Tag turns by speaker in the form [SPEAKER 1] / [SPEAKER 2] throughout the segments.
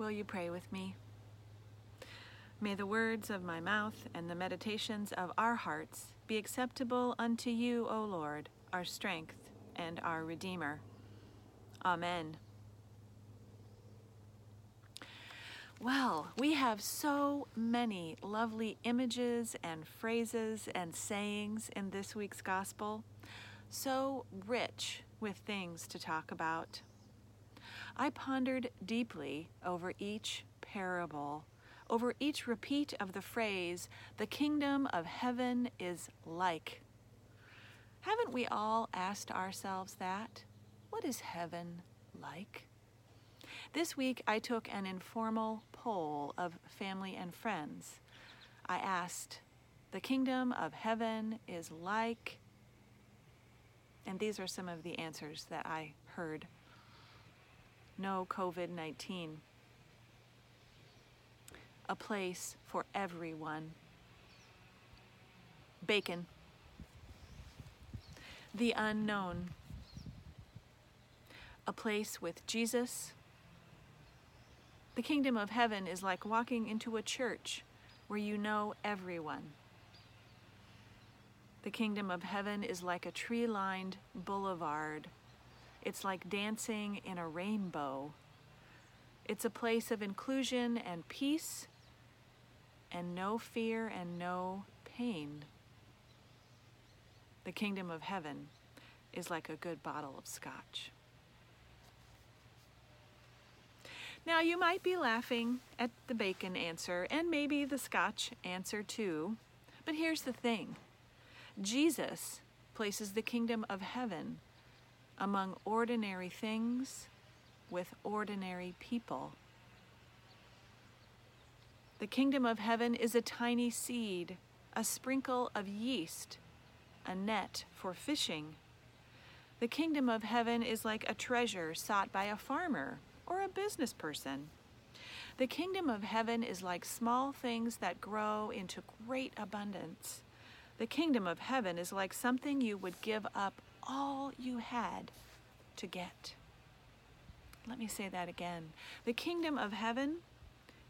[SPEAKER 1] Will you pray with me? May the words of my mouth and the meditations of our hearts be acceptable unto you, O Lord, our strength and our Redeemer. Amen. Well, we have so many lovely images and phrases and sayings in this week's gospel, so rich with things to talk about. I pondered deeply over each parable, over each repeat of the phrase, the kingdom of heaven is like. Haven't we all asked ourselves that? What is heaven like? This week I took an informal poll of family and friends. I asked, The kingdom of heaven is like, and these are some of the answers that I heard. No COVID 19. A place for everyone. Bacon. The unknown. A place with Jesus the kingdom of heaven is like walking into a church where you know everyone. The kingdom of heaven is like a tree lined boulevard. It's like dancing in a rainbow. It's a place of inclusion and peace, and no fear and no pain. The kingdom of heaven is like a good bottle of scotch. Now, you might be laughing at the bacon answer and maybe the scotch answer too, but here's the thing Jesus places the kingdom of heaven among ordinary things with ordinary people. The kingdom of heaven is a tiny seed, a sprinkle of yeast, a net for fishing. The kingdom of heaven is like a treasure sought by a farmer or a business person. The kingdom of heaven is like small things that grow into great abundance. The kingdom of heaven is like something you would give up all you had to get. Let me say that again. The kingdom of heaven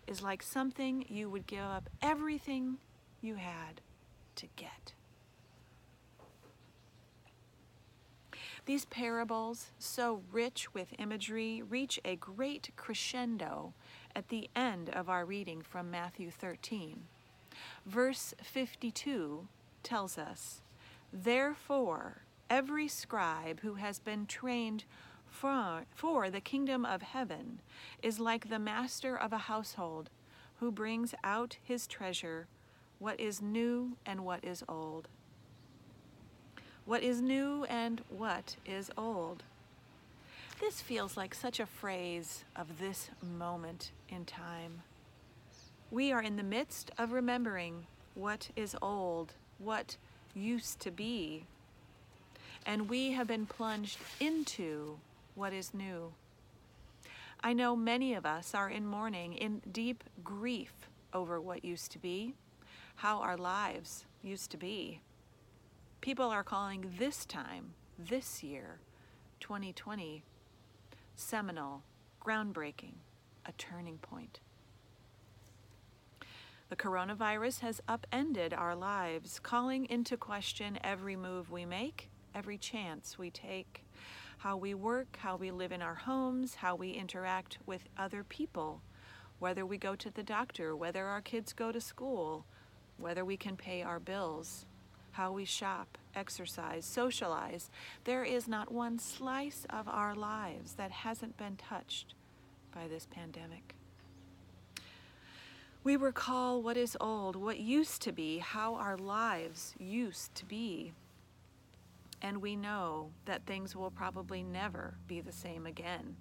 [SPEAKER 1] is like something you would give up everything you had to get. These parables, so rich with imagery, reach a great crescendo at the end of our reading from Matthew 13. Verse 52 tells us, Therefore, every scribe who has been trained for, for the kingdom of heaven is like the master of a household who brings out his treasure, what is new and what is old what is new and what is old. This feels like such a phrase of this moment in time. We are in the midst of remembering what is old, what used to be, and we have been plunged into what is new. I know many of us are in mourning, in deep grief over what used to be, how our lives used to be. People are calling this time, this year, 2020, seminal, groundbreaking, a turning point. The coronavirus has upended our lives, calling into question every move we make, every chance we take, how we work, how we live in our homes, how we interact with other people, whether we go to the doctor, whether our kids go to school, whether we can pay our bills how we shop, exercise, socialize. There is not one slice of our lives that hasn't been touched by this pandemic. We recall what is old, what used to be, how our lives used to be. And we know that things will probably never be the same again.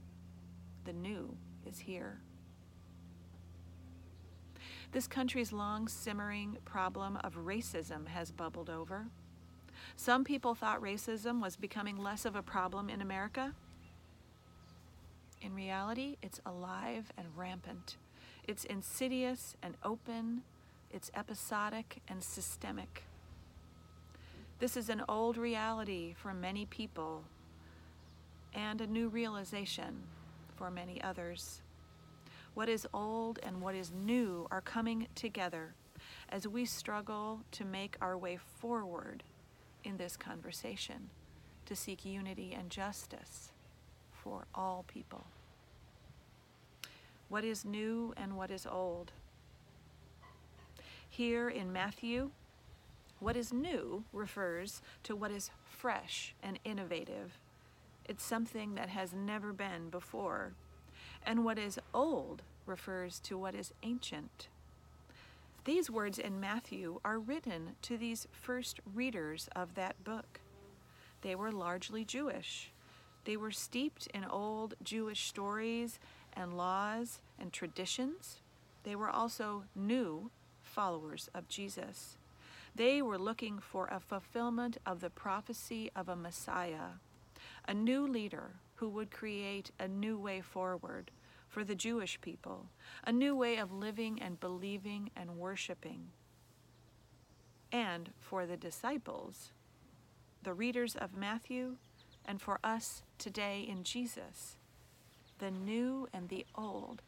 [SPEAKER 1] The new is here. This country's long simmering problem of racism has bubbled over. Some people thought racism was becoming less of a problem in America. In reality, it's alive and rampant. It's insidious and open. It's episodic and systemic. This is an old reality for many people and a new realization for many others. What is old and what is new are coming together as we struggle to make our way forward in this conversation to seek unity and justice for all people. What is new and what is old? Here in Matthew, what is new refers to what is fresh and innovative. It's something that has never been before. And what is old refers to what is ancient. These words in Matthew are written to these first readers of that book. They were largely Jewish. They were steeped in old Jewish stories and laws and traditions. They were also new followers of Jesus. They were looking for a fulfillment of the prophecy of a Messiah, a new leader who would create a new way forward for the Jewish people, a new way of living and believing and worshiping. And for the disciples, the readers of Matthew, and for us today in Jesus, the new and the old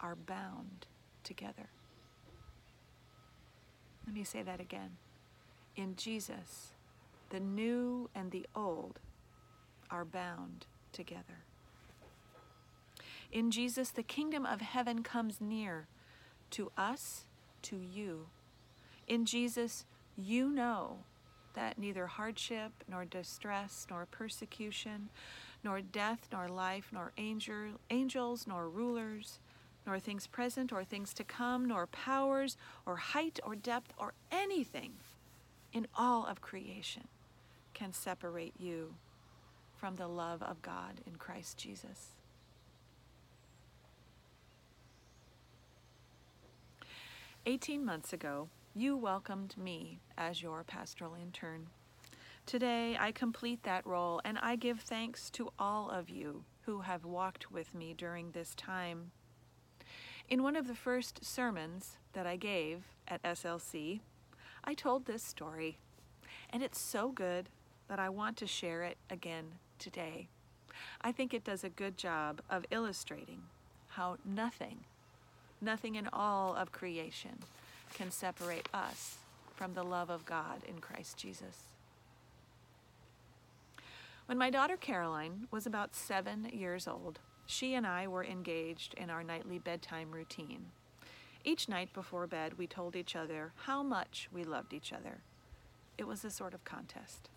[SPEAKER 1] are bound together. Let me say that again. In Jesus, the new and the old are bound together. In Jesus, the kingdom of heaven comes near to us, to you. In Jesus, you know that neither hardship, nor distress, nor persecution, nor death, nor life, nor angel, angels, nor rulers, nor things present or things to come, nor powers, or height, or depth, or anything in all of creation can separate you from the love of God in Christ Jesus. 18 months ago, you welcomed me as your pastoral intern. Today, I complete that role and I give thanks to all of you who have walked with me during this time. In one of the first sermons that I gave at SLC, I told this story, and it's so good that I want to share it again today. I think it does a good job of illustrating how nothing Nothing in all of creation can separate us from the love of God in Christ Jesus. When my daughter Caroline was about seven years old, she and I were engaged in our nightly bedtime routine. Each night before bed, we told each other how much we loved each other. It was a sort of contest.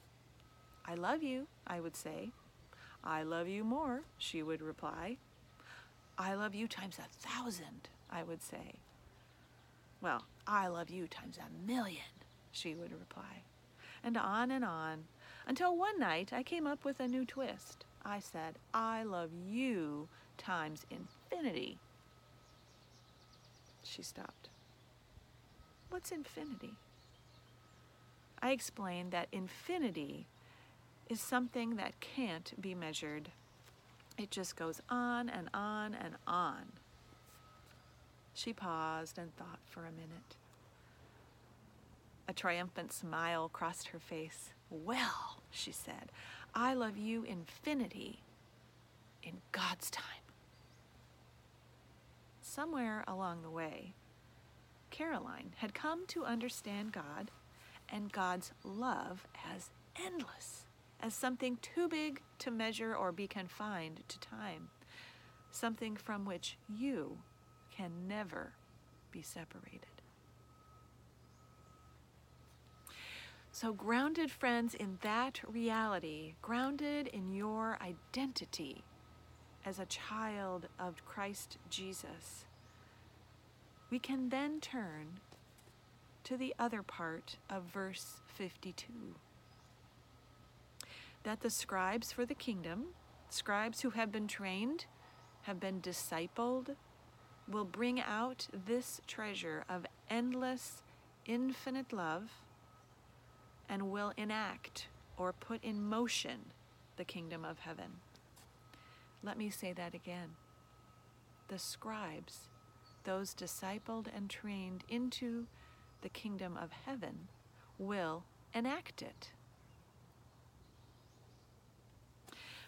[SPEAKER 1] I love you, I would say. I love you more, she would reply. I love you times a thousand, I would say. Well, I love you times a million, she would reply. And on and on, until one night I came up with a new twist. I said, I love you times infinity. She stopped. What's infinity? I explained that infinity is something that can't be measured. It just goes on and on and on. She paused and thought for a minute. A triumphant smile crossed her face. Well, she said, I love you infinity in God's time. Somewhere along the way, Caroline had come to understand God and God's love as endless, as something too big to measure or be confined to time, something from which you can never be separated. So, grounded friends in that reality, grounded in your identity as a child of Christ Jesus, we can then turn to the other part of verse 52 that the scribes for the kingdom, scribes who have been trained, have been discipled, will bring out this treasure of endless, infinite love and will enact or put in motion the kingdom of heaven. Let me say that again. The scribes, those discipled and trained into the kingdom of heaven, will enact it.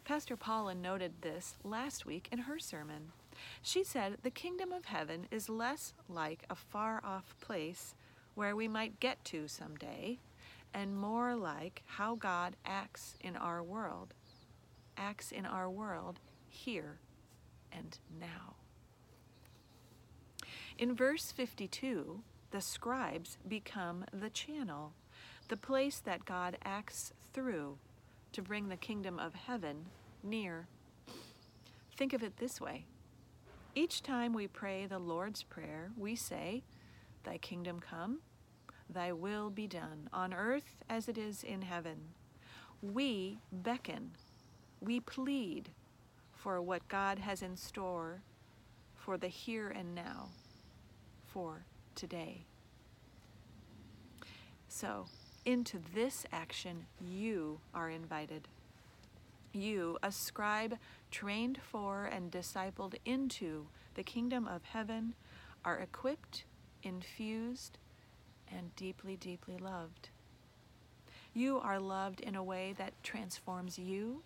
[SPEAKER 1] Pastor Paula noted this last week in her sermon. She said the kingdom of heaven is less like a far off place where we might get to someday, and more like how God acts in our world, acts in our world here and now. In verse 52, the scribes become the channel, the place that God acts through to bring the kingdom of heaven near. Think of it this way each time we pray the Lord's Prayer, we say, Thy kingdom come, Thy will be done, on earth as it is in heaven. We beckon, we plead for what God has in store for the here and now, for today. So, into this action, you are invited. You, a scribe trained for and discipled into the kingdom of heaven, are equipped, infused, and deeply, deeply loved. You are loved in a way that transforms you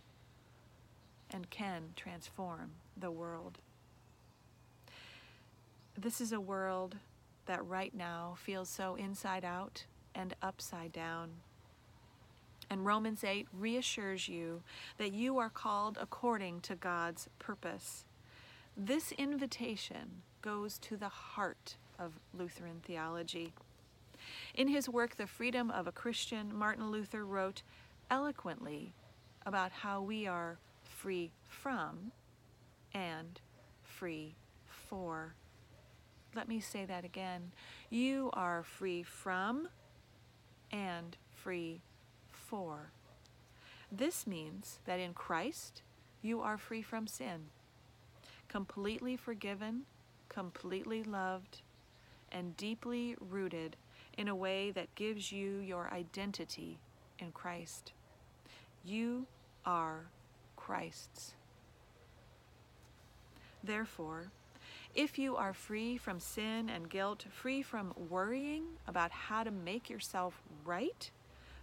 [SPEAKER 1] and can transform the world. This is a world that right now feels so inside out and upside down. And Romans 8 reassures you that you are called according to God's purpose. This invitation goes to the heart of Lutheran theology. In his work, The Freedom of a Christian, Martin Luther wrote eloquently about how we are free from and free for. Let me say that again. You are free from and free for. This means that in Christ, you are free from sin, completely forgiven, completely loved, and deeply rooted in a way that gives you your identity in Christ. You are Christ's. Therefore, if you are free from sin and guilt, free from worrying about how to make yourself right,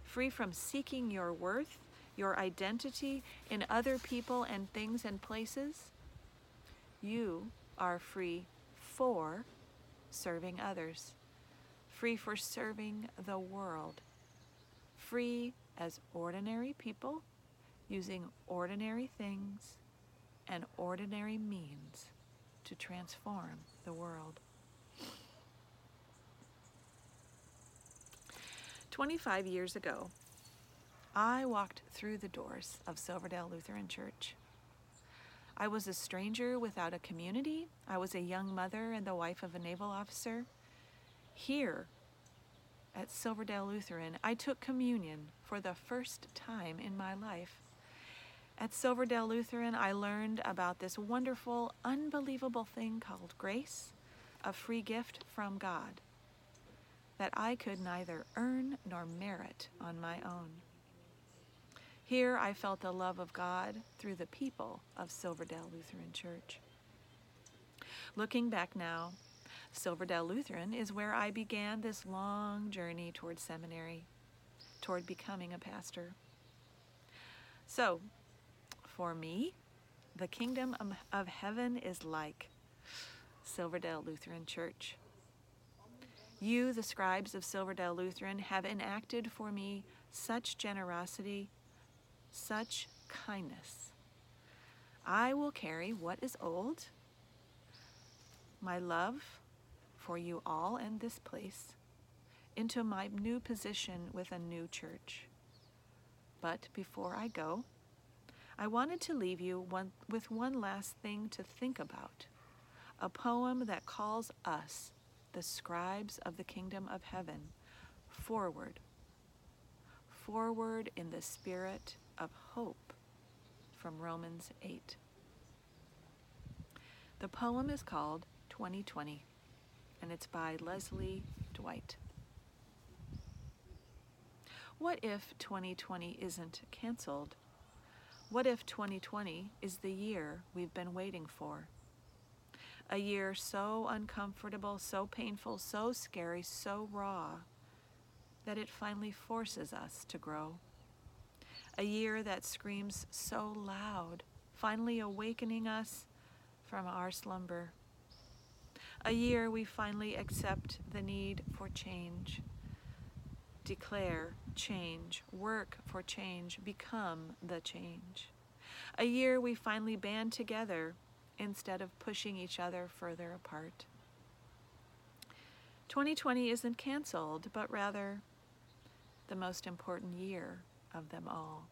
[SPEAKER 1] free from seeking your worth, your identity in other people and things and places, you are free for serving others free for serving the world, free as ordinary people using ordinary things and ordinary means to transform the world. 25 years ago, I walked through the doors of Silverdale Lutheran Church. I was a stranger without a community. I was a young mother and the wife of a naval officer. Here at Silverdale Lutheran, I took communion for the first time in my life. At Silverdale Lutheran, I learned about this wonderful, unbelievable thing called grace, a free gift from God that I could neither earn nor merit on my own. Here I felt the love of God through the people of Silverdale Lutheran Church. Looking back now, Silverdale Lutheran is where I began this long journey toward seminary, toward becoming a pastor. So, for me, the kingdom of heaven is like Silverdale Lutheran Church. You, the scribes of Silverdale Lutheran, have enacted for me such generosity, such kindness. I will carry what is old, my love, for you all and this place into my new position with a new church. But before I go, I wanted to leave you one, with one last thing to think about a poem that calls us, the scribes of the kingdom of heaven, forward. Forward in the spirit of hope from Romans 8. The poem is called 2020 and it's by Leslie Dwight. What if 2020 isn't canceled? What if 2020 is the year we've been waiting for? A year so uncomfortable, so painful, so scary, so raw that it finally forces us to grow. A year that screams so loud, finally awakening us from our slumber. A year we finally accept the need for change. Declare change, work for change, become the change. A year we finally band together instead of pushing each other further apart. 2020 isn't canceled, but rather the most important year of them all.